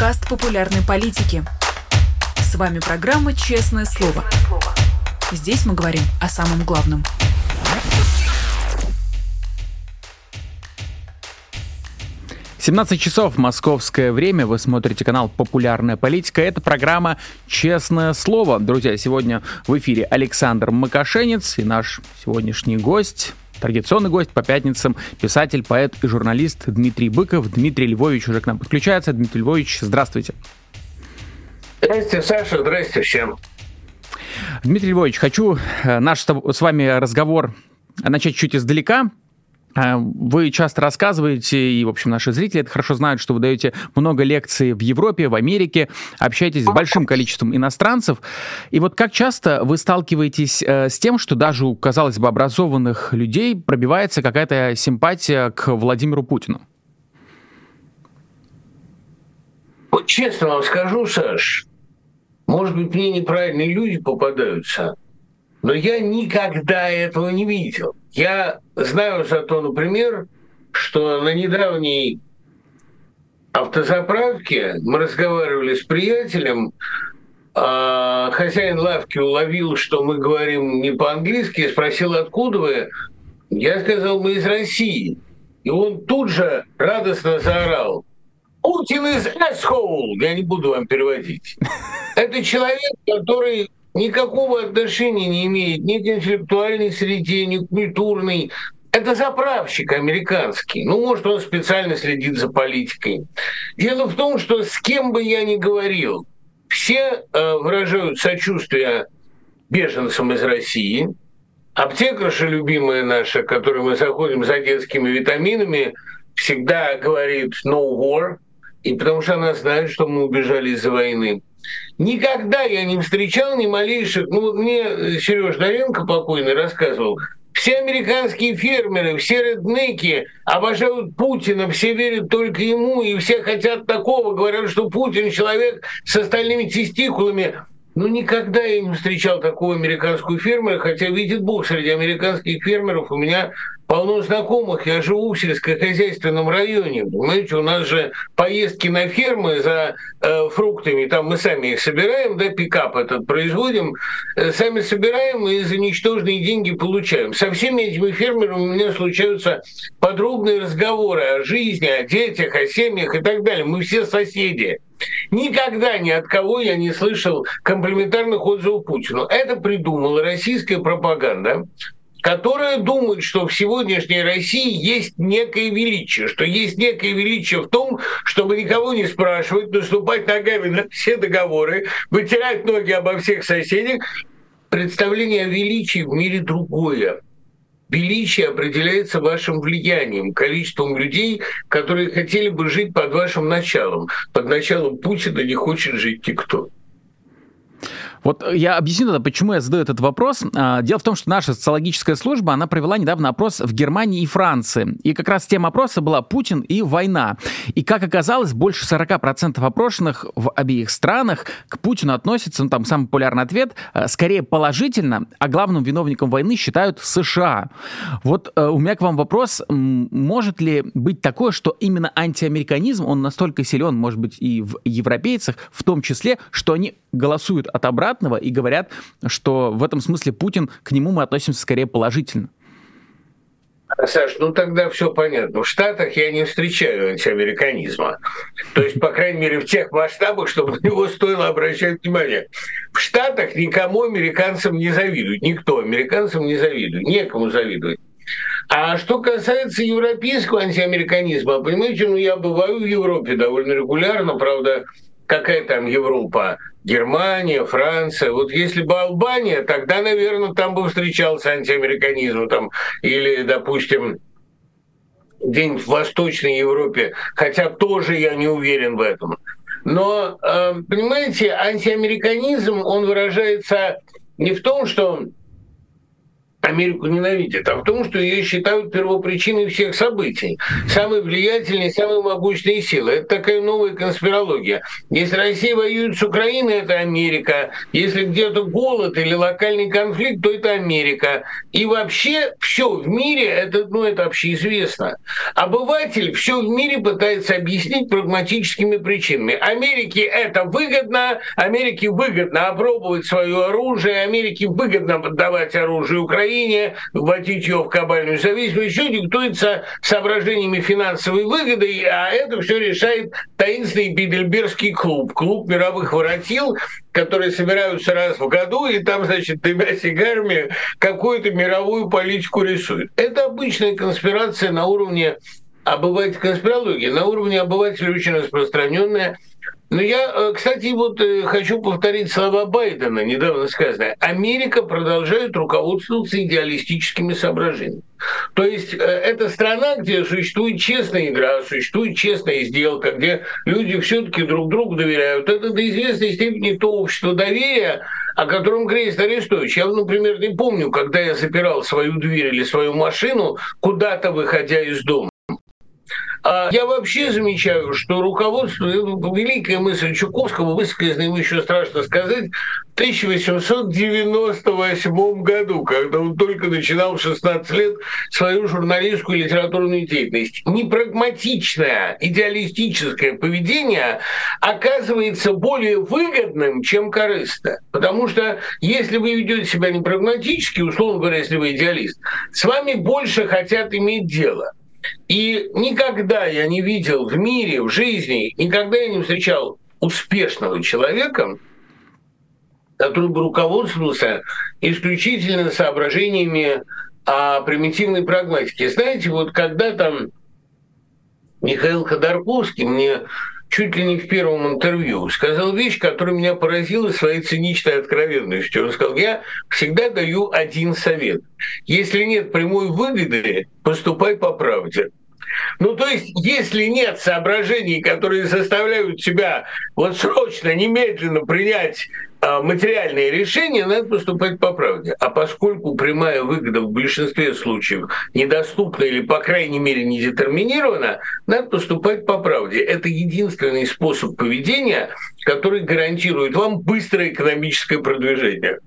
подкаст популярной политики. С вами программа «Честное слово». Здесь мы говорим о самом главном. Семнадцать часов московское время. Вы смотрите канал «Популярная политика». Это программа «Честное слово». Друзья, сегодня в эфире Александр Макашенец и наш сегодняшний гость Традиционный гость по пятницам – писатель, поэт и журналист Дмитрий Быков. Дмитрий Львович уже к нам подключается. Дмитрий Львович, здравствуйте. Здравствуйте, Саша. Здравствуйте всем. Дмитрий Львович, хочу э, наш с вами разговор начать чуть издалека. А, вы часто рассказываете, и, в общем, наши зрители это хорошо знают, что вы даете много лекций в Европе, в Америке, общаетесь с большим количеством иностранцев. И вот как часто вы сталкиваетесь э, с тем, что даже у, казалось бы, образованных людей пробивается какая-то симпатия к Владимиру Путину? Вот честно вам скажу, Саш, может быть, мне неправильные люди попадаются, но я никогда этого не видел. Я знаю зато, например, что на недавней автозаправке мы разговаривали с приятелем, а хозяин лавки уловил, что мы говорим не по-английски, спросил, откуда вы. Я сказал, мы из России. И он тут же радостно заорал. Путин из asshole! Я не буду вам переводить. Это человек, который никакого отношения не имеет ни к интеллектуальной среде, ни к культурной. Это заправщик американский. Ну, может, он специально следит за политикой. Дело в том, что с кем бы я ни говорил, все э, выражают сочувствие беженцам из России. Аптекарша любимая наша, которой мы заходим за детскими витаминами, всегда говорит «no war», и потому что она знает, что мы убежали из-за войны. Никогда я не встречал ни малейших... Ну, мне Сереж Доренко покойный рассказывал, все американские фермеры, все реднеки обожают Путина, все верят только ему, и все хотят такого, говорят, что Путин человек с остальными тестикулами. Ну, никогда я не встречал такого американского фермера, хотя, видит Бог, среди американских фермеров у меня полно знакомых. Я живу в сельскохозяйственном районе. Понимаете, у нас же поездки на фермы за э, фруктами, там мы сами их собираем, да, пикап этот производим, э, сами собираем и за ничтожные деньги получаем. Со всеми этими фермерами у меня случаются подробные разговоры о жизни, о детях, о семьях и так далее. Мы все соседи. Никогда ни от кого я не слышал комплиментарных отзывов Путину. Это придумала российская пропаганда, которая думает, что в сегодняшней России есть некое величие, что есть некое величие в том, чтобы никого не спрашивать, наступать ногами на все договоры, вытирать ноги обо всех соседях. Представление о величии в мире другое. Величие определяется вашим влиянием, количеством людей, которые хотели бы жить под вашим началом. Под началом Путина не хочет жить никто. Вот я объясню тогда, почему я задаю этот вопрос. А, дело в том, что наша социологическая служба, она провела недавно опрос в Германии и Франции. И как раз тема опроса была «Путин и война». И, как оказалось, больше 40% опрошенных в обеих странах к Путину относятся, ну там самый популярный ответ, а, скорее положительно, а главным виновником войны считают США. Вот э, у меня к вам вопрос, может ли быть такое, что именно антиамериканизм, он настолько силен, может быть, и в европейцах, в том числе, что они голосуют от обратного и говорят, что в этом смысле Путин, к нему мы относимся скорее положительно. Саш, ну тогда все понятно. В Штатах я не встречаю антиамериканизма. То есть, по крайней мере, в тех масштабах, чтобы на него стоило обращать внимание. В Штатах никому американцам не завидуют. Никто американцам не завидует. Некому завидовать. А что касается европейского антиамериканизма, понимаете, ну я бываю в Европе довольно регулярно, правда, какая там Европа, Германия, Франция. Вот если бы Албания, тогда, наверное, там бы встречался антиамериканизм. Там, или, допустим, где-нибудь в Восточной Европе, хотя тоже я не уверен в этом. Но, э, понимаете, антиамериканизм, он выражается не в том, что Америку ненавидят, а в том, что ее считают первопричиной всех событий. Самые влиятельные, самые могущественные силы. Это такая новая конспирология. Если Россия воюет с Украиной, это Америка. Если где-то голод или локальный конфликт, то это Америка. И вообще все в мире, это, ну, это общеизвестно. Обыватель все в мире пытается объяснить прагматическими причинами. Америке это выгодно, Америке выгодно опробовать свое оружие, Америке выгодно поддавать оружие Украине, Украине, вводить ее в кабальную зависимость, все диктуется соображениями финансовой выгоды, а это все решает таинственный Бидельбергский клуб, клуб мировых воротил, которые собираются раз в году, и там, значит, тремя сигарами какую-то мировую политику рисуют. Это обычная конспирация на уровне обыватель конспирологии, на уровне обывателя очень распространенная – ну, я, э, кстати, вот э, хочу повторить слова Байдена, недавно сказанные. Америка продолжает руководствоваться идеалистическими соображениями. То есть э, это страна, где существует честная игра, существует честная сделка, где люди все-таки друг другу доверяют. Это до известной степени то общество доверия, о котором греет Арестович. Я, например, не помню, когда я запирал свою дверь или свою машину, куда-то выходя из дома. А я вообще замечаю, что руководство, ну, великая мысль Чуковского, высказанная ему еще страшно сказать, в 1898 году, когда он только начинал в 16 лет свою журналистскую и литературную деятельность. Непрагматичное, идеалистическое поведение оказывается более выгодным, чем корыстно. Потому что если вы ведете себя непрагматически, условно говоря, если вы идеалист, с вами больше хотят иметь дело. И никогда я не видел в мире, в жизни, никогда я не встречал успешного человека, который бы руководствовался исключительно соображениями о примитивной прагматике. Знаете, вот когда там Михаил Ходорковский мне чуть ли не в первом интервью, сказал вещь, которая меня поразила своей циничной откровенностью. Он сказал, я всегда даю один совет. Если нет прямой выгоды, поступай по правде. Ну, то есть, если нет соображений, которые заставляют тебя вот срочно, немедленно принять материальные решения, надо поступать по правде. А поскольку прямая выгода в большинстве случаев недоступна или, по крайней мере, не детерминирована, надо поступать по правде. Это единственный способ поведения, который гарантирует вам быстрое экономическое продвижение.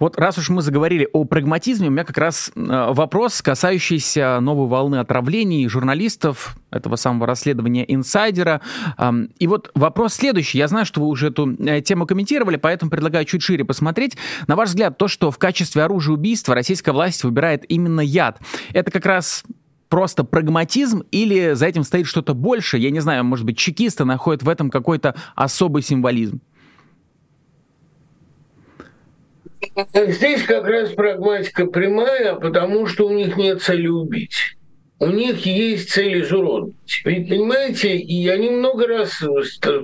Вот раз уж мы заговорили о прагматизме, у меня как раз э, вопрос, касающийся новой волны отравлений журналистов, этого самого расследования инсайдера. И вот вопрос следующий. Я знаю, что вы уже эту э, тему комментировали, поэтому предлагаю чуть шире посмотреть. На ваш взгляд, то, что в качестве оружия убийства российская власть выбирает именно яд, это как раз просто прагматизм или за этим стоит что-то больше? Я не знаю, может быть, чекисты находят в этом какой-то особый символизм. Здесь как раз прагматика прямая, потому что у них нет цели убить. У них есть цель изуродовать. Ведь, понимаете, и они много раз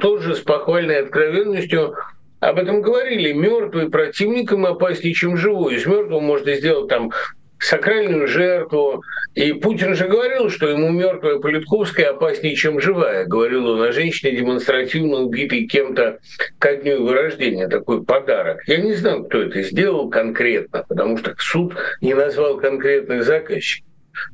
тоже с похвальной откровенностью об этом говорили. Мертвый противник им опаснее, чем живой. Из мертвого можно сделать там сакральную жертву. И Путин же говорил, что ему мертвая Политковская опаснее, чем живая. Говорил он о женщине, демонстративно убитой кем-то ко дню его рождения. Такой подарок. Я не знаю, кто это сделал конкретно, потому что суд не назвал конкретных заказчиков.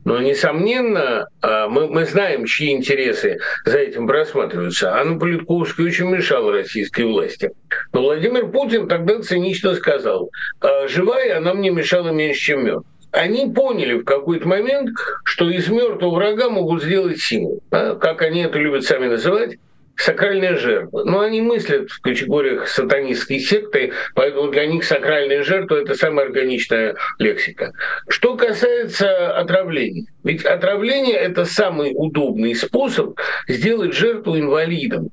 Но, несомненно, а, мы, мы знаем, чьи интересы за этим просматриваются. Анна Политковская очень мешала российской власти. Но Владимир Путин тогда цинично сказал, «А, живая она мне мешала меньше, чем мертвая они поняли в какой-то момент, что из мертвого врага могут сделать символ. Да? Как они это любят сами называть, сакральная жертва. Но они мыслят в категориях сатанистской секты, поэтому для них сакральная жертва – это самая органичная лексика. Что касается отравления. Ведь отравление – это самый удобный способ сделать жертву инвалидом.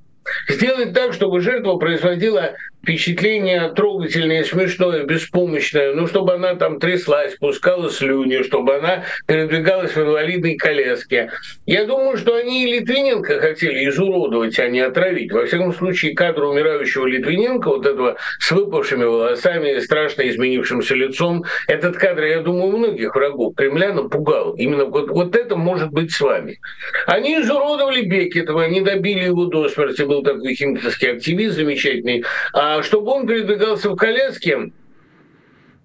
Сделать так, чтобы жертва производила впечатление трогательное, смешное, беспомощное, ну, чтобы она там тряслась, пускала слюни, чтобы она передвигалась в инвалидной коляске. Я думаю, что они и Литвиненко хотели изуродовать, а не отравить. Во всяком случае, кадр умирающего Литвиненко, вот этого с выпавшими волосами, страшно изменившимся лицом, этот кадр, я думаю, многих врагов Кремля напугал. Именно вот, вот это может быть с вами. Они изуродовали Бекетова, они добили его до смерти, был такой химический активист замечательный, а чтобы он передвигался в коляске,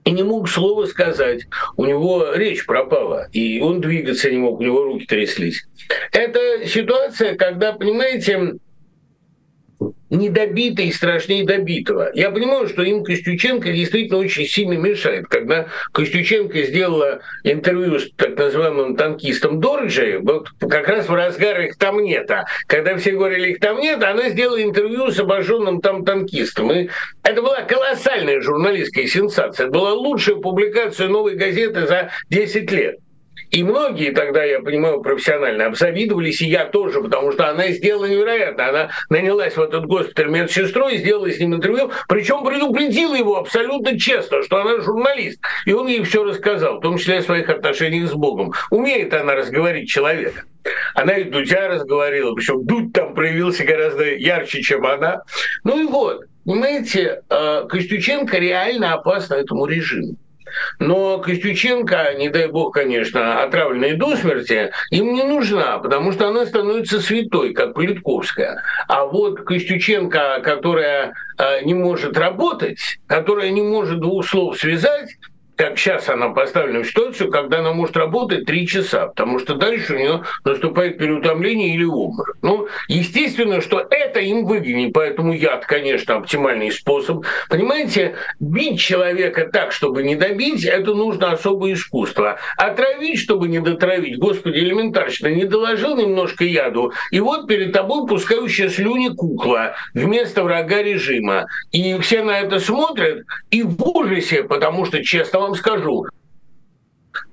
и не мог слова сказать. У него речь пропала, и он двигаться не мог, у него руки тряслись. Это ситуация, когда, понимаете, недобитый страшнее добитого. Я понимаю, что им Костюченко действительно очень сильно мешает. Когда Костюченко сделала интервью с так называемым танкистом Дорджи, вот как раз в разгар их там нет. А когда все говорили их там нет, она сделала интервью с обожженным там танкистом. И это была колоссальная журналистская сенсация. Это была лучшая публикация новой газеты за 10 лет. И многие тогда, я понимаю, профессионально обзавидовались, и я тоже, потому что она сделала невероятно. Она нанялась в этот госпиталь медсестрой, сделала с ним интервью, причем предупредила его абсолютно честно, что она журналист. И он ей все рассказал, в том числе о своих отношениях с Богом. Умеет она разговорить человека. Она и Дудя разговорила, причем Дудь там проявился гораздо ярче, чем она. Ну и вот, понимаете, э, Костюченко реально опасно этому режиму. Но Костюченко, не дай бог, конечно, отравленная до смерти, им не нужна, потому что она становится святой, как Политковская. А вот Костюченко, которая э, не может работать, которая не может двух слов связать, как сейчас она поставлена в ситуацию, когда она может работать три часа, потому что дальше у нее наступает переутомление или обморок. Ну, естественно, что это им выгоднее, поэтому яд, конечно, оптимальный способ. Понимаете, бить человека так, чтобы не добить, это нужно особое искусство. Отравить, чтобы не дотравить, господи, элементарно, не доложил немножко яду, и вот перед тобой пускающая слюни кукла вместо врага режима. И все на это смотрят и в ужасе, потому что, честно вам скажу,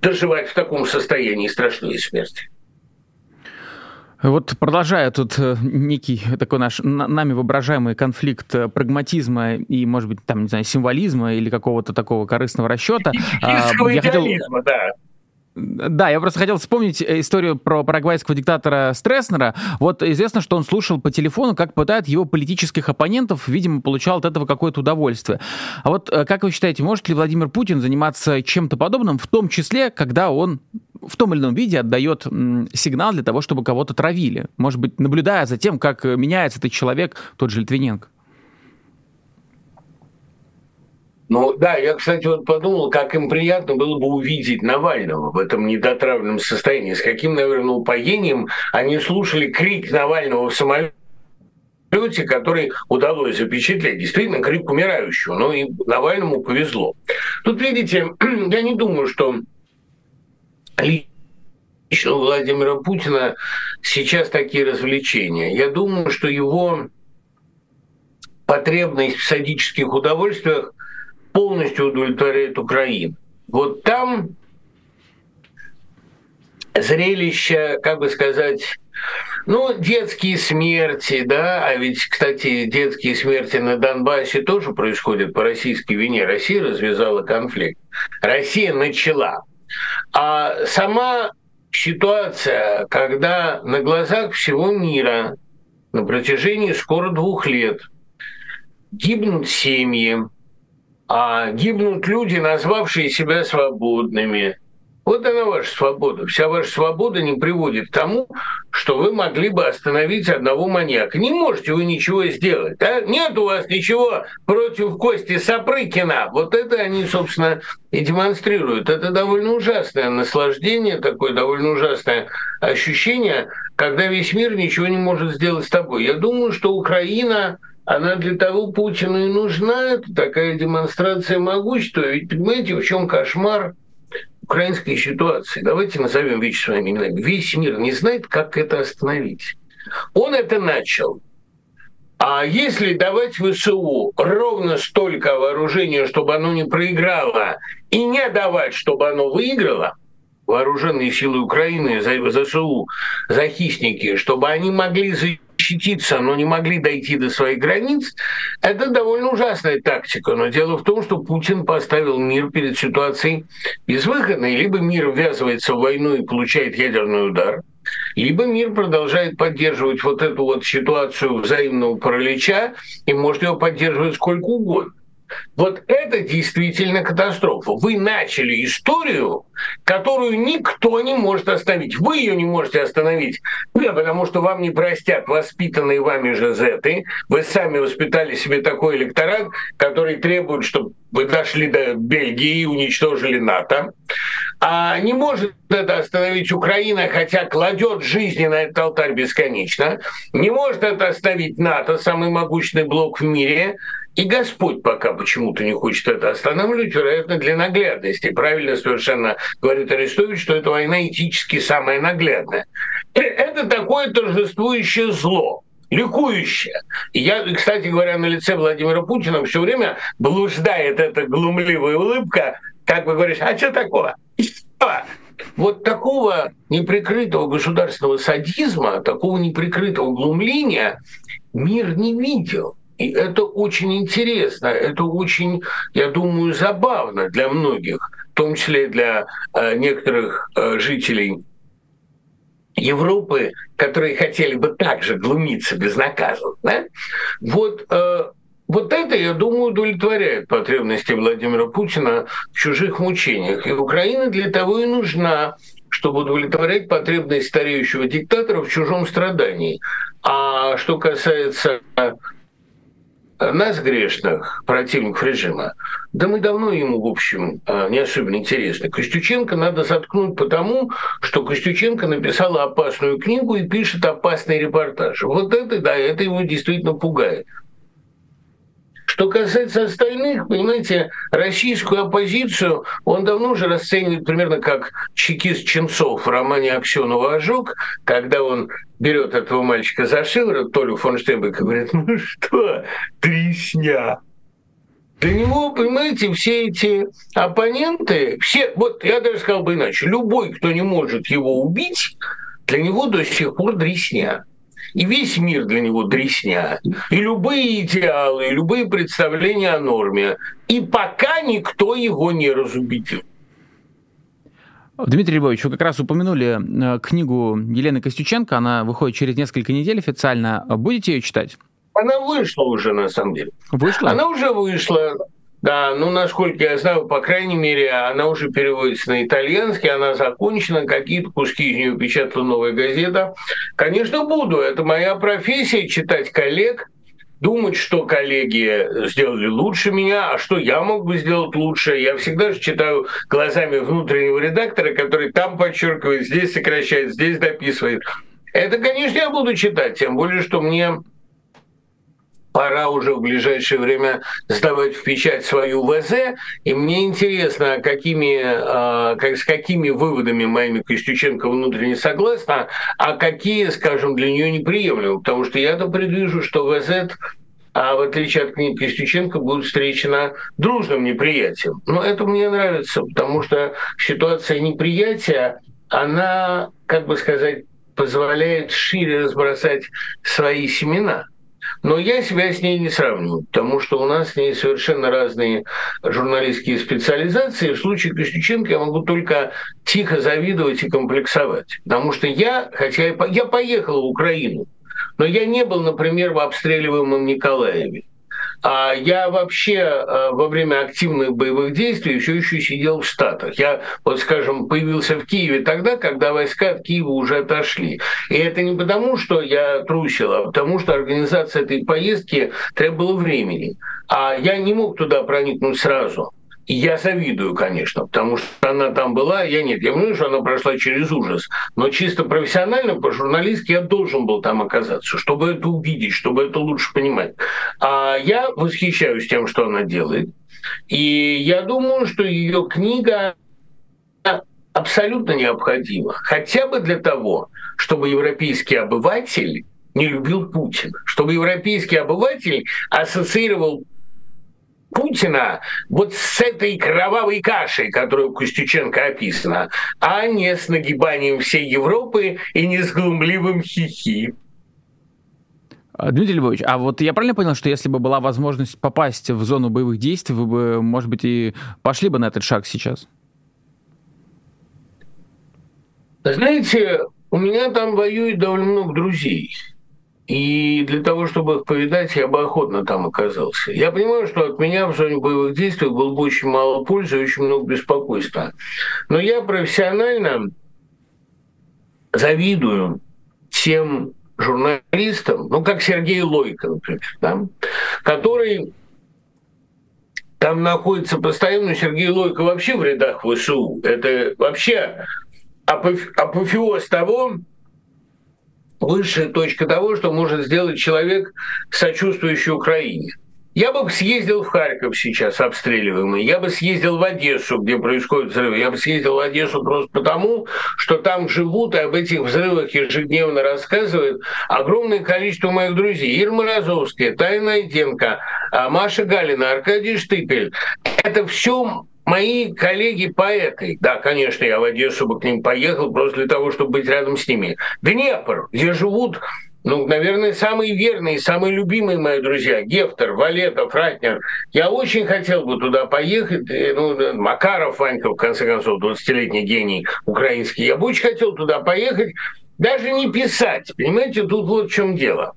доживать в таком состоянии страшнее смерти. Вот продолжая тут э, некий такой наш нами воображаемый конфликт э, прагматизма и, может быть, там, не знаю, символизма или какого-то такого корыстного расчета. А, я хотел... да. Да, я просто хотел вспомнить э, историю про парагвайского диктатора Стресснера. Вот известно, что он слушал по телефону, как пытают его политических оппонентов, видимо, получал от этого какое-то удовольствие. А вот э, как вы считаете, может ли Владимир Путин заниматься чем-то подобным, в том числе, когда он в том или ином виде отдает сигнал для того, чтобы кого-то травили? Может быть, наблюдая за тем, как меняется этот человек, тот же Литвиненко? Ну да, я, кстати, вот подумал, как им приятно было бы увидеть Навального в этом недотравленном состоянии. С каким, наверное, упоением они слушали крик Навального в самолете который удалось запечатлеть. Действительно, крик умирающего. Но и Навальному повезло. Тут, видите, я не думаю, что лично у Владимира Путина сейчас такие развлечения. Я думаю, что его потребность в садических удовольствиях полностью удовлетворяет Украину. Вот там зрелище, как бы сказать, ну, детские смерти, да, а ведь, кстати, детские смерти на Донбассе тоже происходят по российской вине. Россия развязала конфликт. Россия начала. А сама ситуация, когда на глазах всего мира на протяжении скоро двух лет гибнут семьи, а гибнут люди, назвавшие себя свободными. Вот она ваша свобода. Вся ваша свобода не приводит к тому, что вы могли бы остановить одного маньяка. Не можете вы ничего сделать. А? Нет у вас ничего против Кости Сапрыкина. Вот это они, собственно, и демонстрируют. Это довольно ужасное наслаждение, такое довольно ужасное ощущение, когда весь мир ничего не может сделать с тобой. Я думаю, что Украина она для того Путину и нужна, это такая демонстрация могущества. Ведь понимаете, в чем кошмар украинской ситуации? Давайте назовем вещи своими именами. Весь мир не знает, как это остановить. Он это начал. А если давать ВСУ ровно столько вооружения, чтобы оно не проиграло, и не давать, чтобы оно выиграло, вооруженные силы Украины, ЗСУ, захисники, чтобы они могли защититься, но не могли дойти до своих границ, это довольно ужасная тактика. Но дело в том, что Путин поставил мир перед ситуацией безвыходной. Либо мир ввязывается в войну и получает ядерный удар, либо мир продолжает поддерживать вот эту вот ситуацию взаимного паралича и может его поддерживать сколько угодно. Вот это действительно катастрофа. Вы начали историю, которую никто не может остановить. Вы ее не можете остановить, да, потому что вам не простят воспитанные вами же зеты. Вы сами воспитали себе такой электорат, который требует, чтобы вы дошли до Бельгии и уничтожили НАТО. А не может это остановить Украина, хотя кладет жизни на этот алтарь бесконечно. Не может это остановить НАТО, самый могучий блок в мире. И Господь пока почему-то не хочет это останавливать, вероятно, для наглядности. Правильно совершенно говорит Арестович, что эта война этически самая наглядная. Это такое торжествующее зло ликующее. Я, кстати говоря, на лице Владимира Путина все время блуждает эта глумливая улыбка, как бы говоришь, а что такого? Вот такого неприкрытого государственного садизма, такого неприкрытого глумления мир не видел. И это очень интересно, это очень, я думаю, забавно для многих, в том числе для э, некоторых э, жителей Европы, которые хотели бы также глумиться безнаказанно. Да? Вот, э, вот это, я думаю, удовлетворяет потребности Владимира Путина в чужих мучениях. И Украина для того и нужна, чтобы удовлетворять потребность стареющего диктатора в чужом страдании. А что касается нас, грешных, противников режима, да мы давно ему, в общем, а, не особенно интересны. Костюченко надо заткнуть потому, что Костюченко написала опасную книгу и пишет опасный репортаж. Вот это, да, это его действительно пугает. Что касается остальных, понимаете, российскую оппозицию он давно уже расценивает примерно как чекист Ченцов в романе Аксенова «Ожог», когда он берет этого мальчика за шиворот, Толю фон Штембек, и говорит, ну что, тресня, для него, понимаете, все эти оппоненты, все, вот я даже сказал бы иначе, любой, кто не может его убить, для него до сих пор дресня и весь мир для него дресня, и любые идеалы, и любые представления о норме. И пока никто его не разубедил. Дмитрий Львович, вы как раз упомянули э, книгу Елены Костюченко, она выходит через несколько недель официально. Будете ее читать? Она вышла уже, на самом деле. Вышла? Она уже вышла. Да, ну, насколько я знаю, по крайней мере, она уже переводится на итальянский, она закончена, какие-то куски из нее печатала новая газета. Конечно, буду. Это моя профессия — читать коллег, думать, что коллеги сделали лучше меня, а что я мог бы сделать лучше. Я всегда же читаю глазами внутреннего редактора, который там подчеркивает, здесь сокращает, здесь дописывает. Это, конечно, я буду читать, тем более, что мне пора уже в ближайшее время сдавать в печать свою ВЗ, и мне интересно, какими, а, как, с какими выводами моими Костюченко внутренне согласна, а какие, скажем, для нее неприемлемы, потому что я-то предвижу, что ВЗ а в отличие от книги Костюченко, будет встречена дружным неприятием. Но это мне нравится, потому что ситуация неприятия, она, как бы сказать, позволяет шире разбросать свои семена – но я себя с ней не сравниваю, потому что у нас с ней совершенно разные журналистские специализации. В случае Костюченко я могу только тихо завидовать и комплексовать. Потому что я, хотя я, я поехал в Украину, но я не был, например, в обстреливаемом Николаеве. А я вообще э, во время активных боевых действий все еще сидел в Штатах. Я, вот скажем, появился в Киеве тогда, когда войска от Киева уже отошли. И это не потому, что я трусил, а потому что организация этой поездки требовала времени. А я не мог туда проникнуть сразу. Я завидую, конечно, потому что она там была, я нет. Я понимаю, что она прошла через ужас. Но чисто профессионально, по-журналистски я должен был там оказаться, чтобы это увидеть, чтобы это лучше понимать. А я восхищаюсь тем, что она делает. И я думаю, что ее книга абсолютно необходима. Хотя бы для того, чтобы европейский обыватель не любил Путина, чтобы европейский обыватель ассоциировал Путина вот с этой кровавой кашей, которую Костюченко описана, а не с нагибанием всей Европы и не с глумливым хихи. А, Дмитрий Львович, а вот я правильно понял, что если бы была возможность попасть в зону боевых действий, вы бы, может быть, и пошли бы на этот шаг сейчас? Знаете, у меня там воюет довольно много друзей. И для того, чтобы их повидать, я бы охотно там оказался. Я понимаю, что от меня в зоне боевых действий было бы очень мало пользы и очень много беспокойства. Но я профессионально завидую тем журналистам, ну, как Сергей Лойко, например, да, который там находится постоянно. Сергей Лойко вообще в рядах ВСУ. Это вообще апофеоз того, высшая точка того, что может сделать человек, сочувствующий Украине. Я бы съездил в Харьков сейчас обстреливаемый, я бы съездил в Одессу, где происходят взрывы, я бы съездил в Одессу просто потому, что там живут и об этих взрывах ежедневно рассказывают огромное количество моих друзей. Ира Морозовская, Тайна Айденко, а, Маша Галина, Аркадий Штыпель. Это все мои коллеги-поэты, да, конечно, я в Одессу бы к ним поехал просто для того, чтобы быть рядом с ними. Днепр, где живут ну, наверное, самые верные, самые любимые мои друзья, Гефтер, Валетов, Ратнер. Я очень хотел бы туда поехать. Ну, Макаров, Ванька, в конце концов, 20-летний гений украинский. Я бы очень хотел туда поехать, даже не писать. Понимаете, тут вот в чем дело.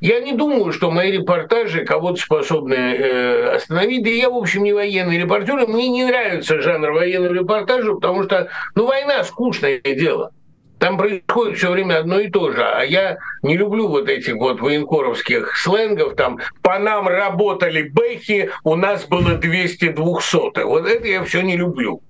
Я не думаю, что мои репортажи кого-то способны э, остановить. Да я, в общем, не военный репортер. Мне не нравится жанр военного репортажа, потому что, ну, война скучное дело. Там происходит все время одно и то же. А я не люблю вот этих вот военкоровских сленгов. Там по нам работали бэхи, у нас было 200 200 Вот это я все не люблю.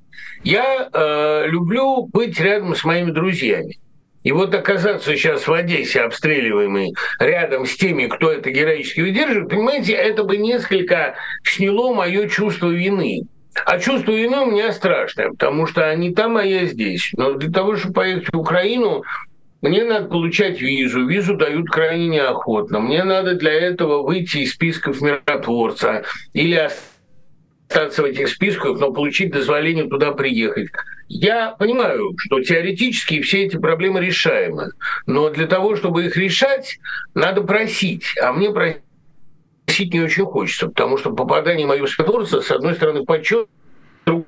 Я э, люблю быть рядом с моими друзьями. И вот оказаться сейчас в Одессе, обстреливаемый рядом с теми, кто это героически выдерживает, понимаете, это бы несколько сняло мое чувство вины. А чувство вины у меня страшное, потому что они там, а я здесь. Но для того, чтобы поехать в Украину, мне надо получать визу. Визу дают крайне неохотно. Мне надо для этого выйти из списков миротворца или остаться в этих списках, но получить дозволение туда приехать. Я понимаю, что теоретически все эти проблемы решаемы, но для того, чтобы их решать, надо просить. А мне просить не очень хочется, потому что попадание в мою спецорца, с одной стороны, другой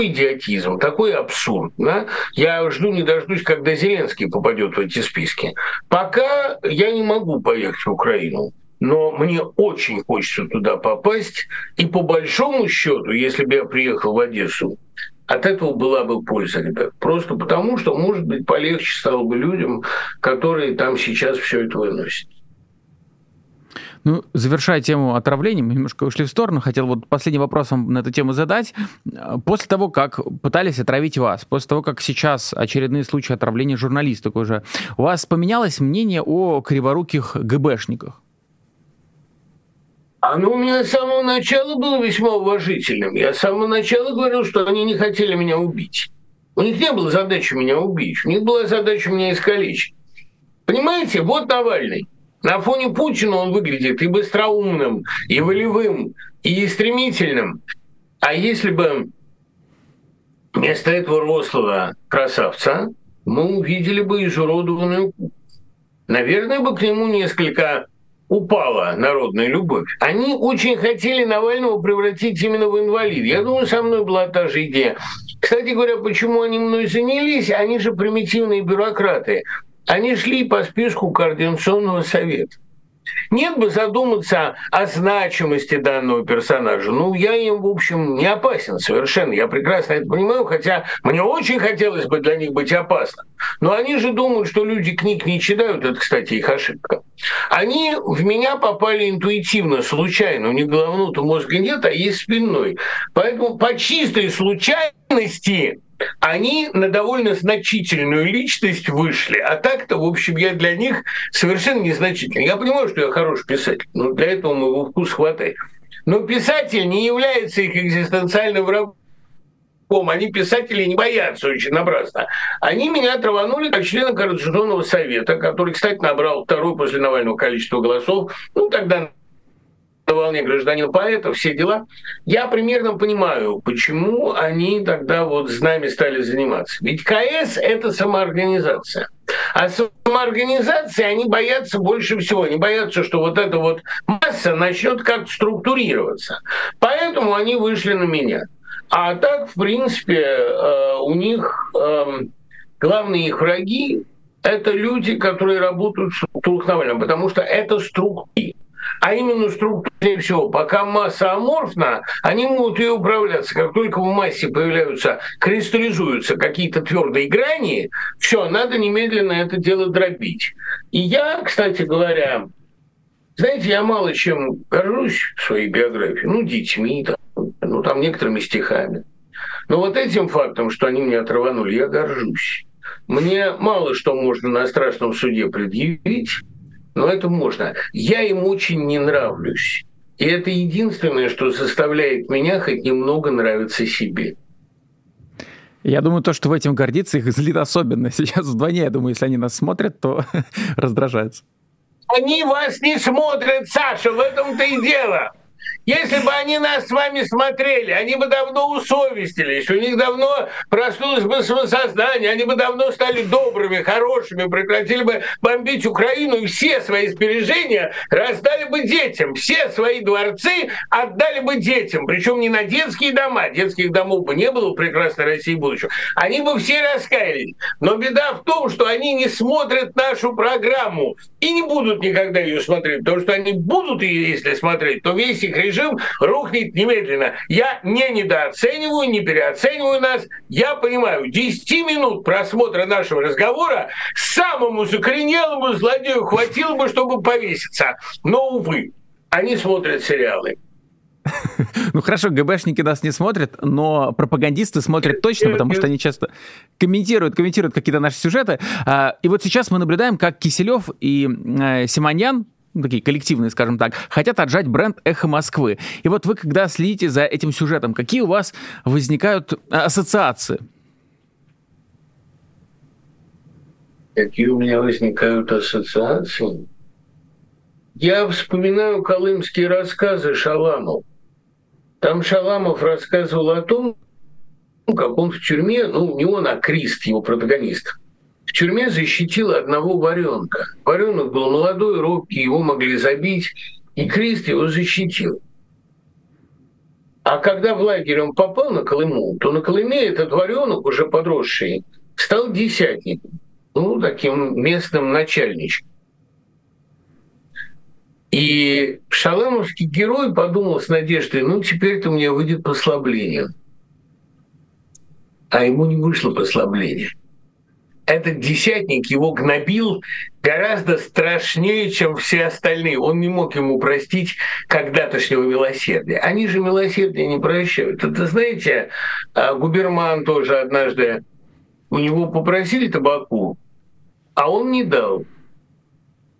идиотизм, такой абсурд. Да? Я жду не дождусь, когда Зеленский попадет в эти списки. Пока я не могу поехать в Украину. Но мне очень хочется туда попасть. И по большому счету, если бы я приехал в Одессу, от этого была бы польза, ребят. Просто потому, что, может быть, полегче стало бы людям, которые там сейчас все это выносят. Ну, завершая тему отравления, мы немножко ушли в сторону. Хотел вот последний вопрос вам на эту тему задать. После того, как пытались отравить вас, после того, как сейчас очередные случаи отравления журналисток уже, у вас поменялось мнение о криворуких ГБшниках? Оно у меня с самого начала было весьма уважительным. Я с самого начала говорил, что они не хотели меня убить. У них не было задачи меня убить, у них была задача меня искалечить. Понимаете, вот Навальный. На фоне Путина он выглядит и быстроумным, и волевым, и стремительным. А если бы вместо этого рослого красавца мы увидели бы изуродованную Наверное, бы к нему несколько упала народная любовь. Они очень хотели Навального превратить именно в инвалид. Я думаю, со мной была та же идея. Кстати говоря, почему они мной занялись? Они же примитивные бюрократы. Они шли по списку Координационного совета. Нет бы задуматься о значимости данного персонажа. Ну, я им, в общем, не опасен совершенно. Я прекрасно это понимаю, хотя мне очень хотелось бы для них быть опасным. Но они же думают, что люди книг не читают. Это, кстати, их ошибка. Они в меня попали интуитивно, случайно. У них головного мозга нет, а есть спинной. Поэтому по чистой случайности они на довольно значительную личность вышли. А так-то, в общем, я для них совершенно незначительный. Я понимаю, что я хороший писатель, но для этого моего вкус хватает. Но писатель не является их экзистенциальным врагом. Они писатели не боятся очень напрасно. Они меня траванули как члена Координационного совета, который, кстати, набрал второй после Навального количество голосов. Ну, тогда на волне гражданин поэта, все дела. Я примерно понимаю, почему они тогда вот с нами стали заниматься. Ведь КС – это самоорганизация. А самоорганизации они боятся больше всего. Они боятся, что вот эта вот масса начнет как-то структурироваться. Поэтому они вышли на меня. А так, в принципе, э, у них эм, главные их враги это люди, которые работают с структурным потому что это структуры. А именно структуре всего, пока масса аморфна, они могут ее управляться. Как только в массе появляются, кристаллизуются какие-то твердые грани, все, надо немедленно это дело дробить. И я, кстати говоря, знаете, я мало чем горжусь в своей биографии. Ну, детьми, там, ну, там некоторыми стихами. Но вот этим фактом, что они мне отрыванули, я горжусь. Мне мало что можно на страшном суде предъявить, но это можно. Я им очень не нравлюсь. И это единственное, что заставляет меня хоть немного нравиться себе. Я думаю, то, что в этом гордится, их злит особенно. Сейчас вдвойне, я думаю, если они нас смотрят, то раздражаются. Они вас не смотрят, Саша, в этом-то и дело. Если бы они нас с вами смотрели, они бы давно усовестились, у них давно проснулось бы самосознание, они бы давно стали добрыми, хорошими, прекратили бы бомбить Украину и все свои сбережения раздали бы детям, все свои дворцы отдали бы детям, причем не на детские дома, детских домов бы не было в прекрасной России будущего, они бы все раскаялись. Но беда в том, что они не смотрят нашу программу и не будут никогда ее смотреть, потому что они будут ее, если смотреть, то весь их режим рухнет немедленно. Я не недооцениваю, не переоцениваю нас. Я понимаю, 10 минут просмотра нашего разговора самому закоренелому злодею хватило бы, чтобы повеситься. Но, увы, они смотрят сериалы. Ну хорошо, ГБшники нас не смотрят, но пропагандисты смотрят точно, потому что они часто комментируют, комментируют какие-то наши сюжеты. А, и вот сейчас мы наблюдаем, как Киселев и э, Симоньян ну, такие коллективные, скажем так, хотят отжать бренд «Эхо Москвы». И вот вы, когда следите за этим сюжетом, какие у вас возникают ассоциации? Какие у меня возникают ассоциации? Я вспоминаю колымские рассказы Шаламов. Там Шаламов рассказывал о том, как он в тюрьме, ну, не он, а Крист, его протагонист – в тюрьме защитил одного варенка. Варенок был молодой, робкий, его могли забить, и Крест его защитил. А когда в лагерь он попал на Колыму, то на Колыме этот варенок, уже подросший, стал десятником, ну, таким местным начальничком. И шаламовский герой подумал с надеждой, ну, теперь-то мне выйдет послабление. А ему не вышло послабление этот десятник его гнобил гораздо страшнее, чем все остальные. Он не мог ему простить когда-тошнего милосердия. Они же милосердия не прощают. Это, знаете, а, Губерман тоже однажды, у него попросили табаку, а он не дал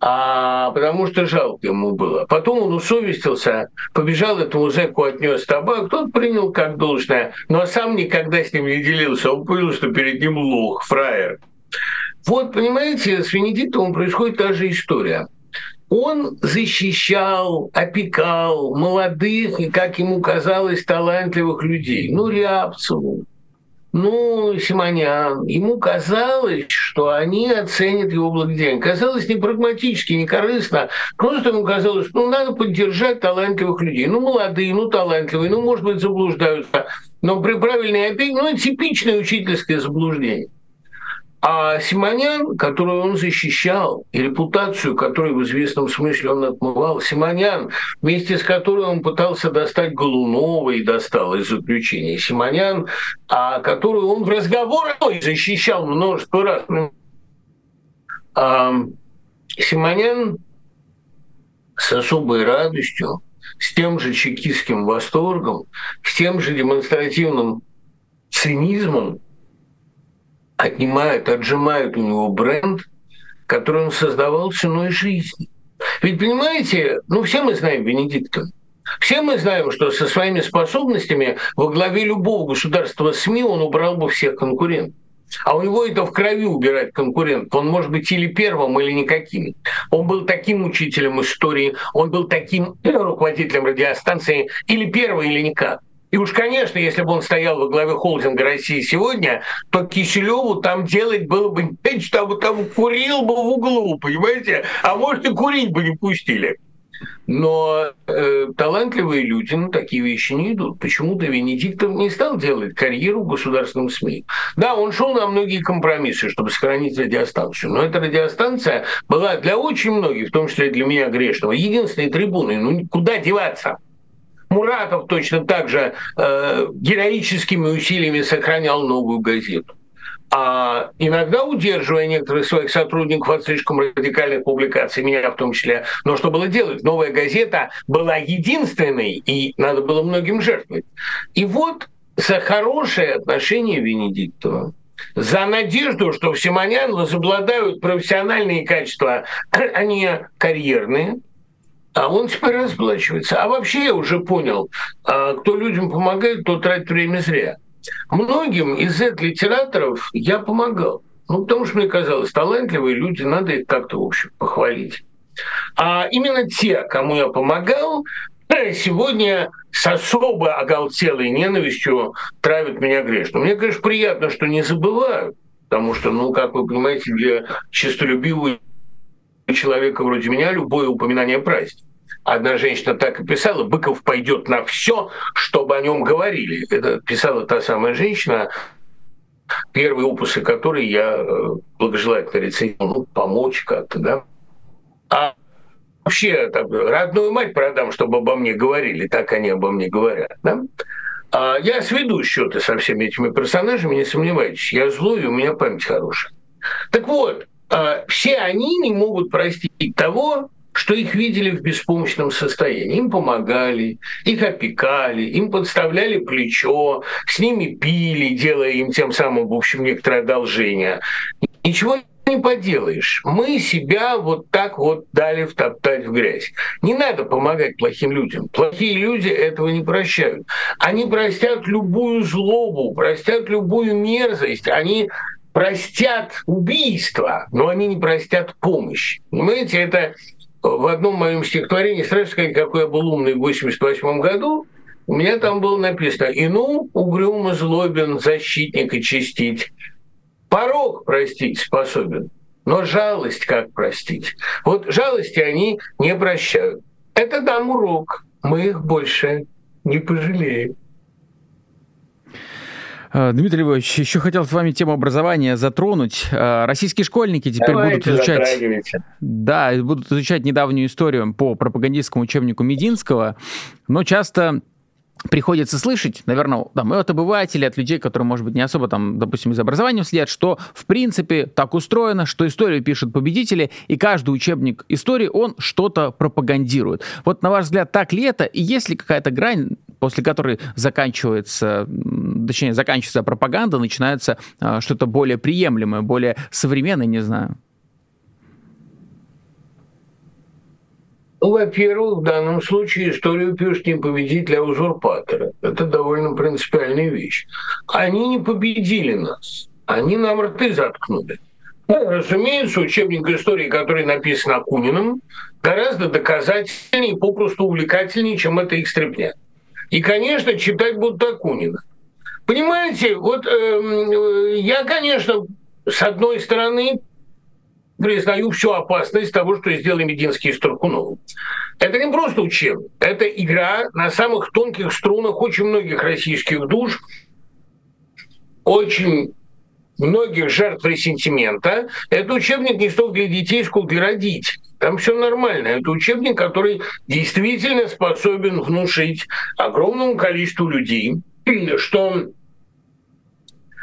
а потому что жалко ему было. Потом он усовестился, побежал этому зэку, отнес табак, тот принял как должное, но сам никогда с ним не делился. Он понял, что перед ним лох, фраер. Вот, понимаете, с Венедиктовым происходит та же история. Он защищал, опекал молодых и, как ему казалось, талантливых людей. Ну, Рябцеву, ну, Симонян. Ему казалось, что они оценят его благодеяние. Казалось не прагматически, не корыстно. Просто ему казалось, что ну, надо поддержать талантливых людей. Ну, молодые, ну, талантливые, ну, может быть, заблуждаются. Но при правильной опеке, ну, типичное учительское заблуждение. А Симонян, которую он защищал, и репутацию, которую в известном смысле он отмывал, Симонян, вместе с которой он пытался достать Голунова и достал из заключения, Симонян, а которую он в разговорах защищал множество раз. А Симонян с особой радостью, с тем же чекистским восторгом, с тем же демонстративным цинизмом отнимают, отжимают у него бренд, который он создавал ценой жизни. Ведь, понимаете, ну все мы знаем Венедикта. Все мы знаем, что со своими способностями во главе любого государства СМИ он убрал бы всех конкурентов. А у него это в крови убирать конкурентов. Он может быть или первым, или никаким. Он был таким учителем истории, он был таким руководителем радиостанции, или первый, или никак. И уж, конечно, если бы он стоял во главе холдинга России сегодня, то Киселеву там делать было бы что там, там курил бы в углу, понимаете? А может, и курить бы не пустили. Но э, талантливые люди на такие вещи не идут. Почему-то Венедиктов не стал делать карьеру в государственном СМИ. Да, он шел на многие компромиссы, чтобы сохранить радиостанцию. Но эта радиостанция была для очень многих, в том числе для меня грешного, единственной трибуной. Ну, куда деваться? Муратов точно так же э, героическими усилиями сохранял новую газету а иногда удерживая некоторых своих сотрудников от слишком радикальных публикаций, меня в том числе. Но что было делать? Новая газета была единственной, и надо было многим жертвовать. И вот за хорошее отношение Венедиктова, за надежду, что в Симонян возобладают профессиональные качества, а не карьерные, а он теперь расплачивается. А вообще я уже понял, а кто людям помогает, тот тратит время зря. Многим из этих литераторов я помогал. Ну, потому что мне казалось, талантливые люди, надо их как-то, в общем, похвалить. А именно те, кому я помогал, сегодня с особо оголтелой ненавистью травят меня грешно. Мне, конечно, приятно, что не забывают, потому что, ну, как вы понимаете, для честолюбивого человека вроде меня любое упоминание праздника. Одна женщина так и писала, Быков пойдет на все, чтобы о нем говорили. Это писала та самая женщина, первые опусы которой я э, благожелательно рецензировал, ну, помочь как-то, да. А вообще так, родную мать продам, чтобы обо мне говорили, так они обо мне говорят, да. А я сведу счеты со всеми этими персонажами, не сомневайтесь. Я злой, и у меня память хорошая. Так вот, все они не могут простить того, что их видели в беспомощном состоянии. Им помогали, их опекали, им подставляли плечо, с ними пили, делая им тем самым, в общем, некоторое одолжение. Ничего не поделаешь. Мы себя вот так вот дали втоптать в грязь. Не надо помогать плохим людям. Плохие люди этого не прощают. Они простят любую злобу, простят любую мерзость. Они простят убийство, но они не простят помощь. Понимаете, это в одном моем стихотворении, сразу сказать, какой я был умный в 88 году, у меня там было написано «И ну, угрюмо злобен, защитник и чистить, порог простить способен, но жалость как простить?» Вот жалости они не прощают. Это дам урок, мы их больше не пожалеем. Э, Дмитрий Львович, еще хотел с вами тему образования затронуть. Э, российские школьники теперь Давайте будут изучать... Да, будут изучать недавнюю историю по пропагандистскому учебнику Мединского, но часто приходится слышать, наверное, там, и от обывателей, от людей, которые, может быть, не особо там, допустим, из образования следят, что, в принципе, так устроено, что историю пишут победители, и каждый учебник истории, он что-то пропагандирует. Вот, на ваш взгляд, так ли это? И есть ли какая-то грань, после которой заканчивается, точнее, заканчивается пропаганда, начинается э, что-то более приемлемое, более современное, не знаю? Ну, во-первых, в данном случае историю пишет не победитель, а узурпатора. Это довольно принципиальная вещь. Они не победили нас, они нам рты заткнули. Ну, разумеется, учебник истории, который написан Акуниным, гораздо доказательнее и попросту увлекательнее, чем это их стряпня. И, конечно, читать будут Акунина. Понимаете, вот э, я, конечно, с одной стороны, признаю всю опасность того, что сделали Мединский с Туркуновым. Это не просто учебник, это игра на самых тонких струнах очень многих российских душ, очень многих жертв ресентимента. Это учебник не столько для детей, сколько для родителей. Там все нормально. Это учебник, который действительно способен внушить огромному количеству людей, что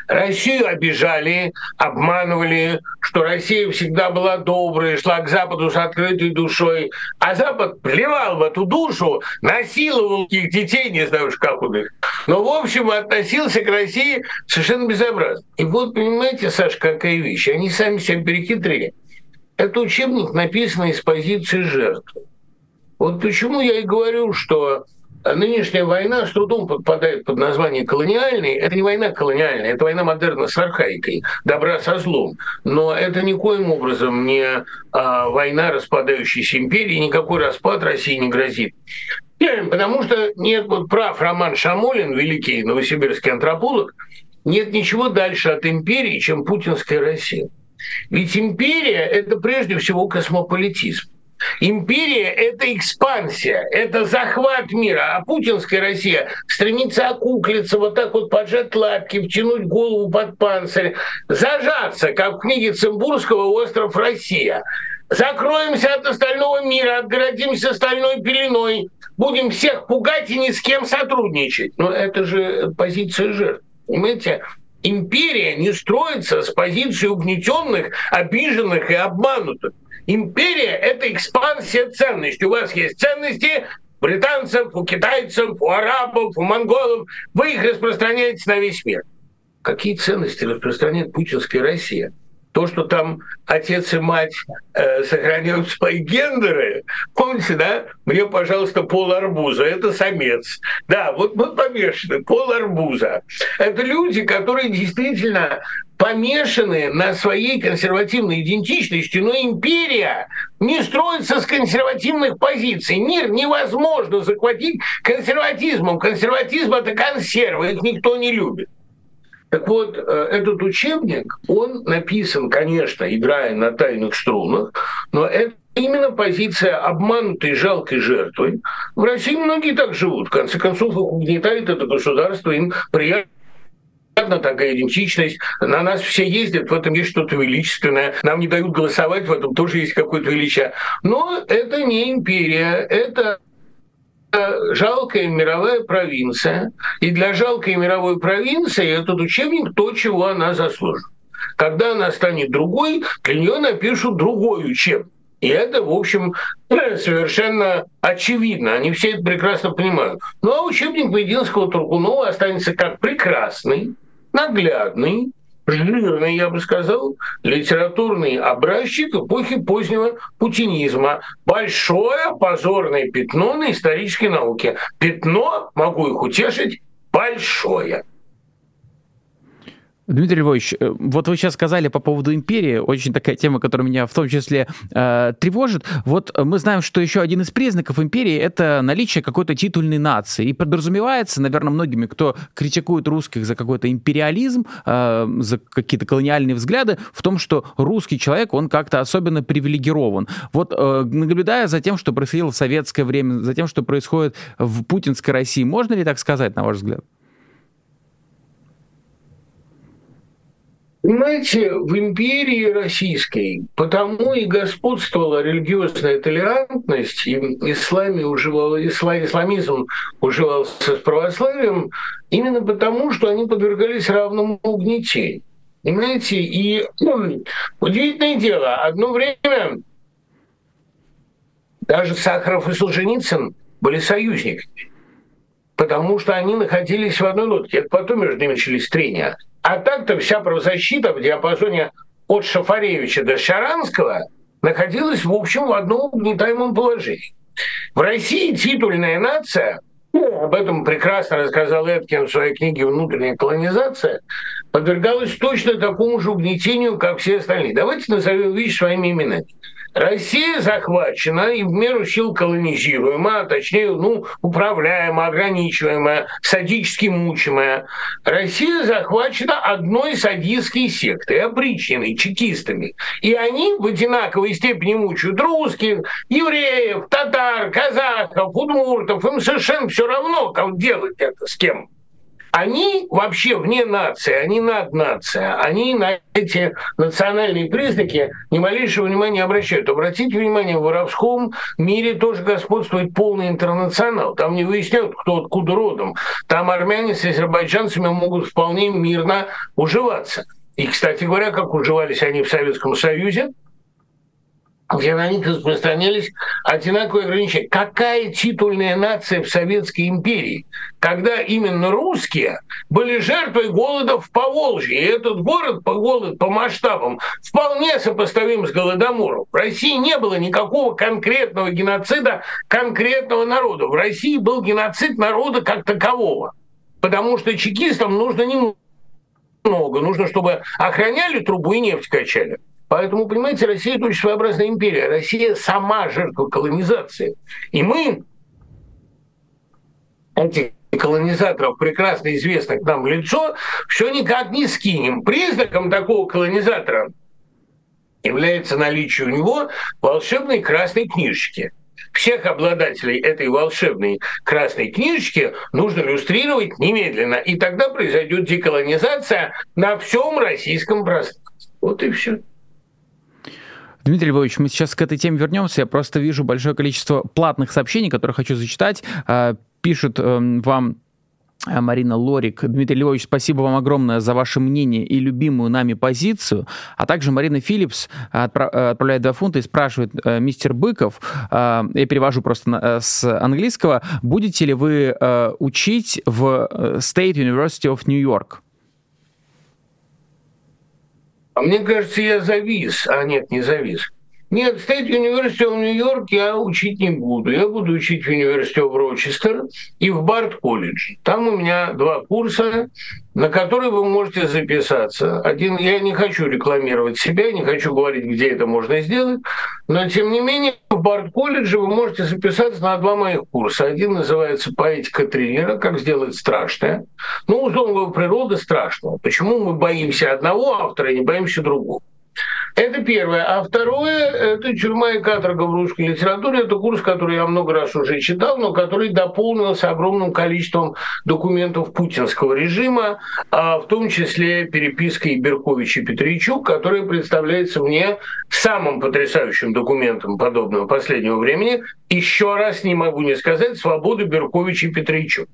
Россию обижали, обманывали, что Россия всегда была доброй, шла к Западу с открытой душой, а Запад плевал в эту душу, насиловал их детей, не знаю уж как он их, но в общем относился к России совершенно безобразно. И вот понимаете, Саша, какая вещь, они сами себя перехитрили. Это учебник написан из позиции жертвы. Вот почему я и говорю, что нынешняя война с трудом подпадает под название колониальной. Это не война колониальная, это война модерна с архаикой, добра со злом. Но это никоим образом не а, война распадающейся империи, никакой распад России не грозит. Потому что нет вот прав Роман Шамолин, великий новосибирский антрополог, нет ничего дальше от империи, чем путинская Россия. Ведь империя – это прежде всего космополитизм. Империя – это экспансия, это захват мира, а путинская Россия стремится окуклиться, вот так вот поджать лапки, втянуть голову под панцирь, зажаться, как в книге Цимбурского «Остров Россия». Закроемся от остального мира, отгородимся стальной пеленой, будем всех пугать и ни с кем сотрудничать. Но это же позиция жертв. Понимаете, империя не строится с позиции угнетенных, обиженных и обманутых. Империя – это экспансия ценностей. У вас есть ценности британцев, у китайцев, у арабов, у монголов. Вы их распространяете на весь мир. Какие ценности распространяет путинская Россия? то, что там отец и мать э, сохраняют свои гендеры, помните, да? Мне, пожалуйста, пол арбуза, это самец. Да, вот мы помешаны, пол арбуза. Это люди, которые действительно помешаны на своей консервативной идентичности, но империя не строится с консервативных позиций. Мир невозможно захватить консерватизмом. Консерватизм – это консервы, их никто не любит. Так вот, э, этот учебник, он написан, конечно, играя на тайных струнах, но это именно позиция обманутой жалкой жертвы. В России многие так живут. В конце концов, их угнетает это государство, им приятно такая идентичность. На нас все ездят, в этом есть что-то величественное. Нам не дают голосовать, в этом тоже есть какое-то величие. Но это не империя, это жалкая мировая провинция. И для жалкой мировой провинции этот учебник то, чего она заслужит. Когда она станет другой, для нее напишут другой учебник. И это, в общем, совершенно очевидно. Они все это прекрасно понимают. Ну а учебник Мединского Тургунова останется как прекрасный, наглядный, жирный, я бы сказал, литературный образчик эпохи позднего путинизма. Большое позорное пятно на исторической науке. Пятно, могу их утешить, большое. Дмитрий Львович, э, вот вы сейчас сказали по поводу империи, очень такая тема, которая меня в том числе э, тревожит. Вот мы знаем, что еще один из признаков империи — это наличие какой-то титульной нации. И подразумевается, наверное, многими, кто критикует русских за какой-то империализм, э, за какие-то колониальные взгляды, в том, что русский человек, он как-то особенно привилегирован. Вот э, наблюдая за тем, что происходило в советское время, за тем, что происходит в путинской России, можно ли так сказать, на ваш взгляд? Понимаете, в империи российской потому и господствовала религиозная толерантность, и исламе уживал, ислам, исламизм уживался с православием, именно потому, что они подвергались равному угнетению. Понимаете, и ну, удивительное дело, одно время даже Сахаров и Солженицын были союзниками, потому что они находились в одной лодке. Это потом между ними начались трения. А так-то вся правозащита в диапазоне от Шафаревича до Шаранского находилась, в общем, в одном угнетаемом положении. В России титульная нация, ну, об этом прекрасно рассказал Эткин в своей книге «Внутренняя колонизация», подвергалась точно такому же угнетению, как все остальные. Давайте назовем вещи своими именами. Россия захвачена и в меру сил колонизируема, а точнее, ну, управляемая, ограничиваемая, садически мучимая. Россия захвачена одной садистской сектой, опричненной, чекистами. И они в одинаковой степени мучают русских, евреев, татар, казахов, удмуртов. Им совершенно все равно, как делать это, с кем они вообще вне нации, они над нацией, они на эти национальные признаки ни малейшего внимания обращают. Обратите внимание, в воровском мире тоже господствует полный интернационал. Там не выясняют, кто откуда родом. Там армяне с азербайджанцами могут вполне мирно уживаться. И, кстати говоря, как уживались они в Советском Союзе, на них распространялись одинаковые ограничения. Какая титульная нация в Советской империи, когда именно русские были жертвой голода в Поволжье. И этот город по голод по масштабам вполне сопоставим с Голодомором. В России не было никакого конкретного геноцида конкретного народа. В России был геноцид народа как такового. Потому что чекистам нужно немного. Нужно, чтобы охраняли трубу и нефть качали. Поэтому, понимаете, Россия – это очень своеобразная империя. Россия сама жертва колонизации. И мы этих колонизаторов, прекрасно известных нам лицо, все никак не скинем. Признаком такого колонизатора является наличие у него волшебной красной книжечки. Всех обладателей этой волшебной красной книжечки нужно иллюстрировать немедленно, и тогда произойдет деколонизация на всем российском пространстве. Вот и все. Дмитрий Львович, мы сейчас к этой теме вернемся. Я просто вижу большое количество платных сообщений, которые хочу зачитать. А, пишут эм, вам Э, Марина Лорик. Дмитрий Львович, спасибо вам огромное за ваше мнение и любимую нами позицию. А также Марина Филлипс э, отправляет два фунта и спрашивает, э, мистер Быков, я перевожу просто с английского, будете ли вы учить в State University of New York? А мне кажется, я завис. А нет, не завис. Нет, State University в Нью-Йорке я учить не буду. Я буду учить в университете в Рочестер и в Барт колледж. Там у меня два курса, на которые вы можете записаться. Один, я не хочу рекламировать себя, не хочу говорить, где это можно сделать, но тем не менее в Барт колледже вы можете записаться на два моих курса. Один называется «Поэтика триллера. Как сделать страшное». Ну, условно, природа страшного. Почему мы боимся одного автора и не боимся другого? Это первое. А второе – это «Тюрьма и каторга в русской литературе». Это курс, который я много раз уже читал, но который дополнился огромным количеством документов путинского режима, а в том числе перепиской Берковича и Петричук, которая представляется мне самым потрясающим документом подобного последнего времени. Еще раз не могу не сказать «Свободу Берковича и Петричук».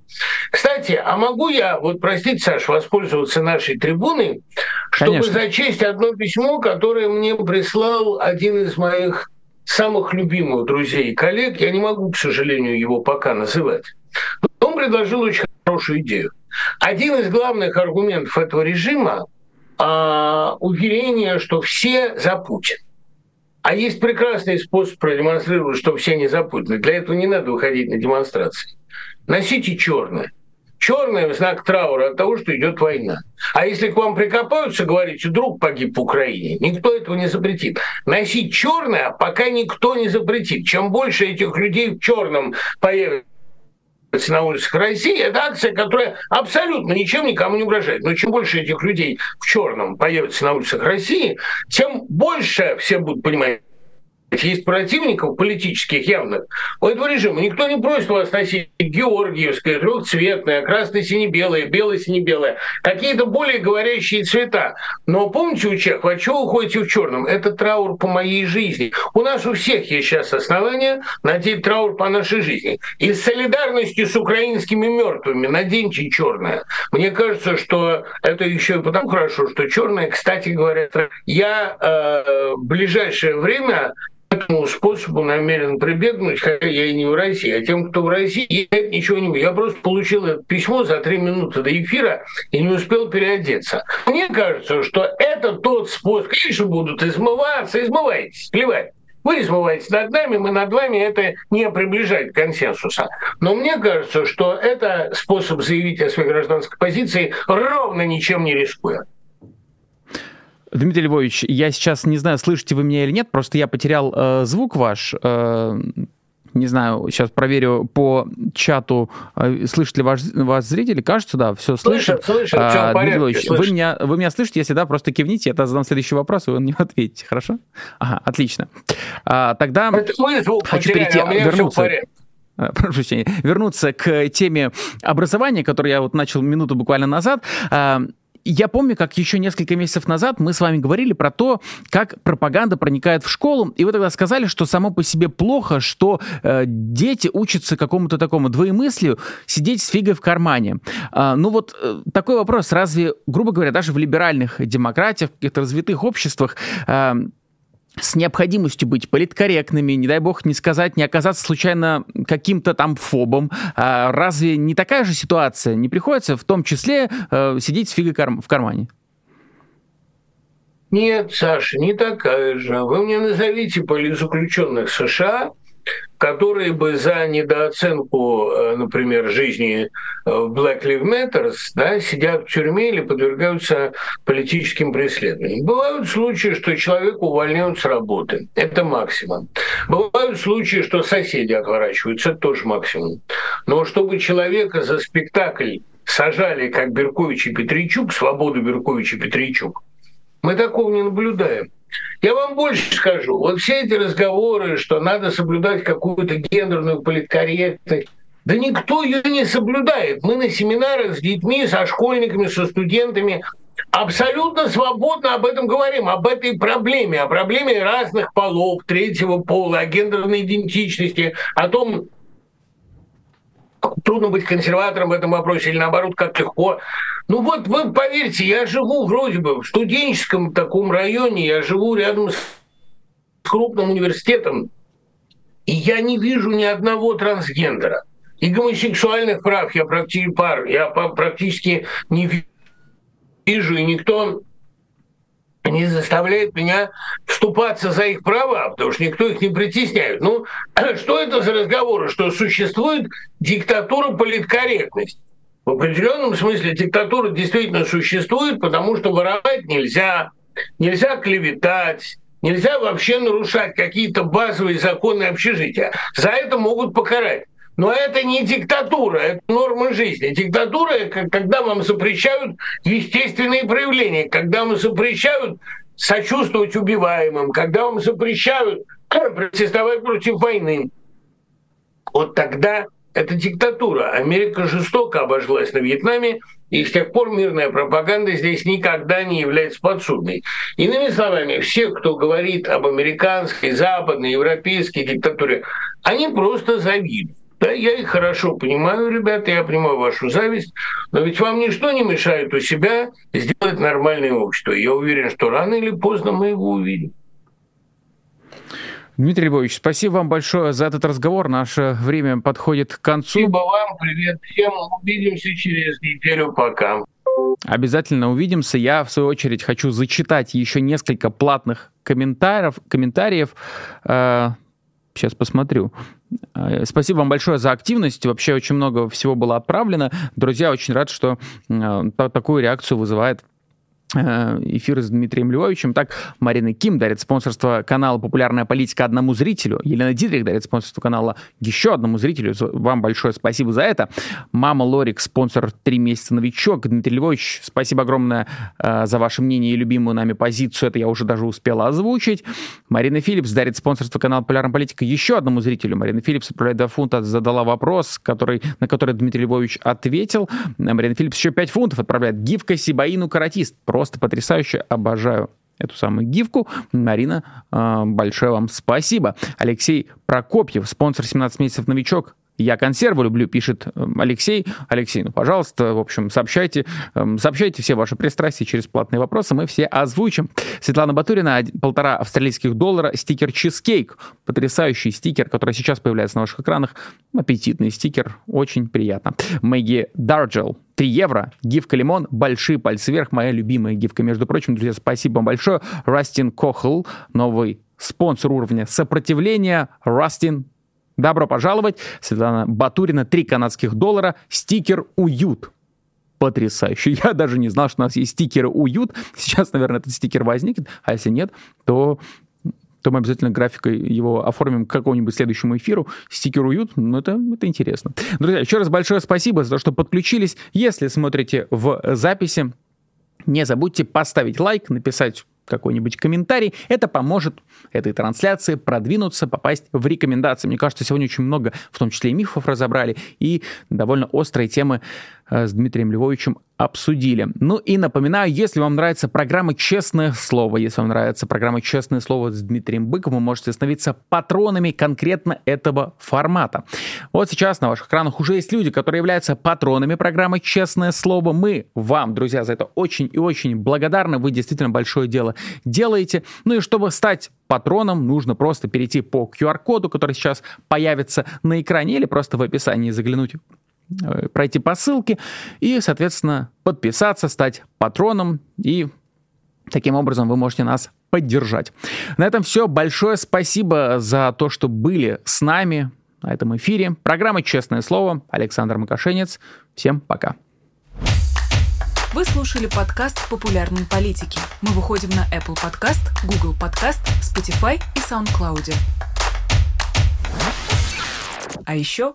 Кстати, а могу я, вот простите, Саш, воспользоваться нашей трибуной, чтобы Конечно. зачесть одно письмо, которое мне прислал один из моих самых любимых друзей и коллег. Я не могу, к сожалению, его пока называть. Но он предложил очень хорошую идею. Один из главных аргументов этого режима а, уверение, что все за Путин. А есть прекрасный способ продемонстрировать, что все не за Путина. Для этого не надо выходить на демонстрации. Носите черное. Черное – знак траура от того, что идет война. А если к вам прикопаются, говорите, друг погиб в Украине, никто этого не запретит. Носить черное пока никто не запретит. Чем больше этих людей в черном появится на улицах России, это акция, которая абсолютно ничем никому не угрожает. Но чем больше этих людей в черном появится на улицах России, тем больше все будут понимать, есть противников политических явных у этого режима. Никто не просит вас носить георгиевское, трехцветное, красно-сине-белое, бело-сине-белое, какие-то более говорящие цвета. Но помните у чехов, а чего вы ходите в черном? Это траур по моей жизни. У нас у всех есть сейчас основания надеть траур по нашей жизни. И с солидарностью с украинскими мертвыми наденьте черное. Мне кажется, что это еще и потому хорошо, что черное, кстати говоря, я э, в ближайшее время этому способу намерен прибегнуть, хотя я и не в России, а тем, кто в России, я ничего не Я просто получил это письмо за три минуты до эфира и не успел переодеться. Мне кажется, что это тот способ, конечно, будут измываться, измывайтесь, плевать. Вы измываетесь над нами, мы над вами, это не приближает консенсуса. Но мне кажется, что это способ заявить о своей гражданской позиции, ровно ничем не рискуя. Дмитрий Львович, я сейчас не знаю, слышите вы меня или нет, просто я потерял э, звук ваш. Э, не знаю, сейчас проверю по чату, э, слышит ли ваш, вас зрители. Кажется, да, все слышит. Слышит, слышит, а, Дмитрий Львович, вы меня, вы меня слышите? Если да, просто кивните, я тогда задам следующий вопрос, и вы на него ответите. Хорошо? Ага, отлично. А, тогда Это звук хочу потеряли, перейти, а вернуться э, прошу прощения, вернуться к теме образования, которую я вот начал минуту буквально назад. Я помню, как еще несколько месяцев назад мы с вами говорили про то, как пропаганда проникает в школу, и вы тогда сказали, что само по себе плохо, что э, дети учатся какому-то такому двоемыслию сидеть с фигой в кармане. Э, ну вот э, такой вопрос, разве, грубо говоря, даже в либеральных демократиях, в каких-то развитых обществах э, с необходимостью быть политкорректными, не дай бог не сказать, не оказаться случайно каким-то там фобом. А разве не такая же ситуация? Не приходится в том числе э, сидеть с фигой в кармане? Нет, Саша, не такая же. Вы мне назовите политзаключенных США, которые бы за недооценку, э, например, жизни э, Black Lives Matter да, сидят в тюрьме или подвергаются политическим преследованиям. Бывают случаи, что человека увольняют с работы. Это максимум. Бывают случаи, что соседи отворачиваются. Это тоже максимум. Но чтобы человека за спектакль сажали, как Беркович и Петричук, свободу Беркович и Петричук, мы такого не наблюдаем. Я вам больше скажу. Вот все эти разговоры, что надо соблюдать какую-то гендерную политкорректность, да никто ее не соблюдает. Мы на семинарах с детьми, со школьниками, со студентами абсолютно свободно об этом говорим, об этой проблеме, о проблеме разных полов, третьего пола, о гендерной идентичности, о том, трудно быть консерватором в этом вопросе или наоборот, как легко. Ну вот вы поверьте, я живу вроде бы в студенческом таком районе, я живу рядом с крупным университетом, и я не вижу ни одного трансгендера. И гомосексуальных прав я практически, пар, я практически не вижу, и никто не заставляет меня вступаться за их права, потому что никто их не притесняет. Ну, что это за разговоры, что существует диктатура политкорректности? В определенном смысле диктатура действительно существует, потому что воровать нельзя, нельзя клеветать, нельзя вообще нарушать какие-то базовые законы общежития. За это могут покарать. Но это не диктатура, это норма жизни. Диктатура – когда вам запрещают естественные проявления, когда вам запрещают сочувствовать убиваемым, когда вам запрещают протестовать против войны. Вот тогда это диктатура. Америка жестоко обожглась на Вьетнаме, и с тех пор мирная пропаганда здесь никогда не является подсудной. Иными словами, все, кто говорит об американской, западной, европейской диктатуре, они просто завидуют. Да, я их хорошо понимаю, ребята, я понимаю вашу зависть, но ведь вам ничто не мешает у себя сделать нормальное общество. Я уверен, что рано или поздно мы его увидим. Дмитрий Львович, спасибо вам большое за этот разговор. Наше время подходит к концу. Спасибо вам, привет всем. Увидимся через неделю. Пока. Обязательно увидимся. Я, в свою очередь, хочу зачитать еще несколько платных комментариев. комментариев. Сейчас посмотрю. Э, спасибо вам большое за активность. Вообще очень много всего было отправлено. Друзья, очень рад, что э, такую реакцию вызывает эфир с Дмитрием Львовичем. Так, Марина Ким дарит спонсорство канала «Популярная политика» одному зрителю. Елена Дидрих дарит спонсорство канала еще одному зрителю. Вам большое спасибо за это. Мама Лорик, спонсор «Три месяца новичок». Дмитрий Львович, спасибо огромное э, за ваше мнение и любимую нами позицию. Это я уже даже успела озвучить. Марина Филлипс дарит спонсорство канала «Популярная политика» еще одному зрителю. Марина Филлипс отправляет 2 фунта, задала вопрос, который, на который Дмитрий Львович ответил. Марина Филлипс еще 5 фунтов отправляет. Гифка Сибаину Каратист. Просто потрясающе. Обожаю эту самую гифку. Марина, э, большое вам спасибо. Алексей Прокопьев, спонсор 17 месяцев новичок. Я консервы люблю, пишет эм, Алексей. Алексей, ну, пожалуйста, в общем, сообщайте, эм, сообщайте все ваши пристрастия через платные вопросы, мы все озвучим. Светлана Батурина, полтора австралийских доллара, стикер «Чизкейк». Потрясающий стикер, который сейчас появляется на ваших экранах. Аппетитный стикер, очень приятно. Мэгги Дарджел, 3 евро. Гифка Лимон, большие пальцы вверх, моя любимая гифка. Между прочим, друзья, спасибо вам большое. Растин Кохл, новый спонсор уровня сопротивления. Растин, Добро пожаловать. Светлана Батурина, 3 канадских доллара, стикер «Уют». Потрясающе. Я даже не знал, что у нас есть стикеры «Уют». Сейчас, наверное, этот стикер возникнет, а если нет, то то мы обязательно графикой его оформим к какому-нибудь следующему эфиру. Стикер уют, ну это, это интересно. Друзья, еще раз большое спасибо за то, что подключились. Если смотрите в записи, не забудьте поставить лайк, написать какой-нибудь комментарий. Это поможет этой трансляции продвинуться, попасть в рекомендации. Мне кажется, сегодня очень много, в том числе и мифов разобрали, и довольно острые темы Э, с Дмитрием Львовичем обсудили. Ну и напоминаю, если вам нравится программа «Честное слово», если вам нравится программа «Честное слово» с Дмитрием Быковым, вы можете становиться патронами конкретно этого формата. Вот сейчас на ваших экранах уже есть люди, которые являются патронами программы «Честное слово». Мы вам, друзья, за это очень и очень благодарны. Вы действительно большое дело делаете. Ну и чтобы стать патроном, нужно просто перейти по QR-коду, который сейчас появится на экране, или просто в описании заглянуть пройти по ссылке и, соответственно, подписаться, стать патроном и таким образом вы можете нас поддержать. На этом все. Большое спасибо за то, что были с нами на этом эфире. Программа «Честное слово». Александр Макашенец. Всем пока. Вы слушали подкаст «Популярные политики». Мы выходим на Apple Podcast, Google Podcast, Spotify и SoundCloud. А еще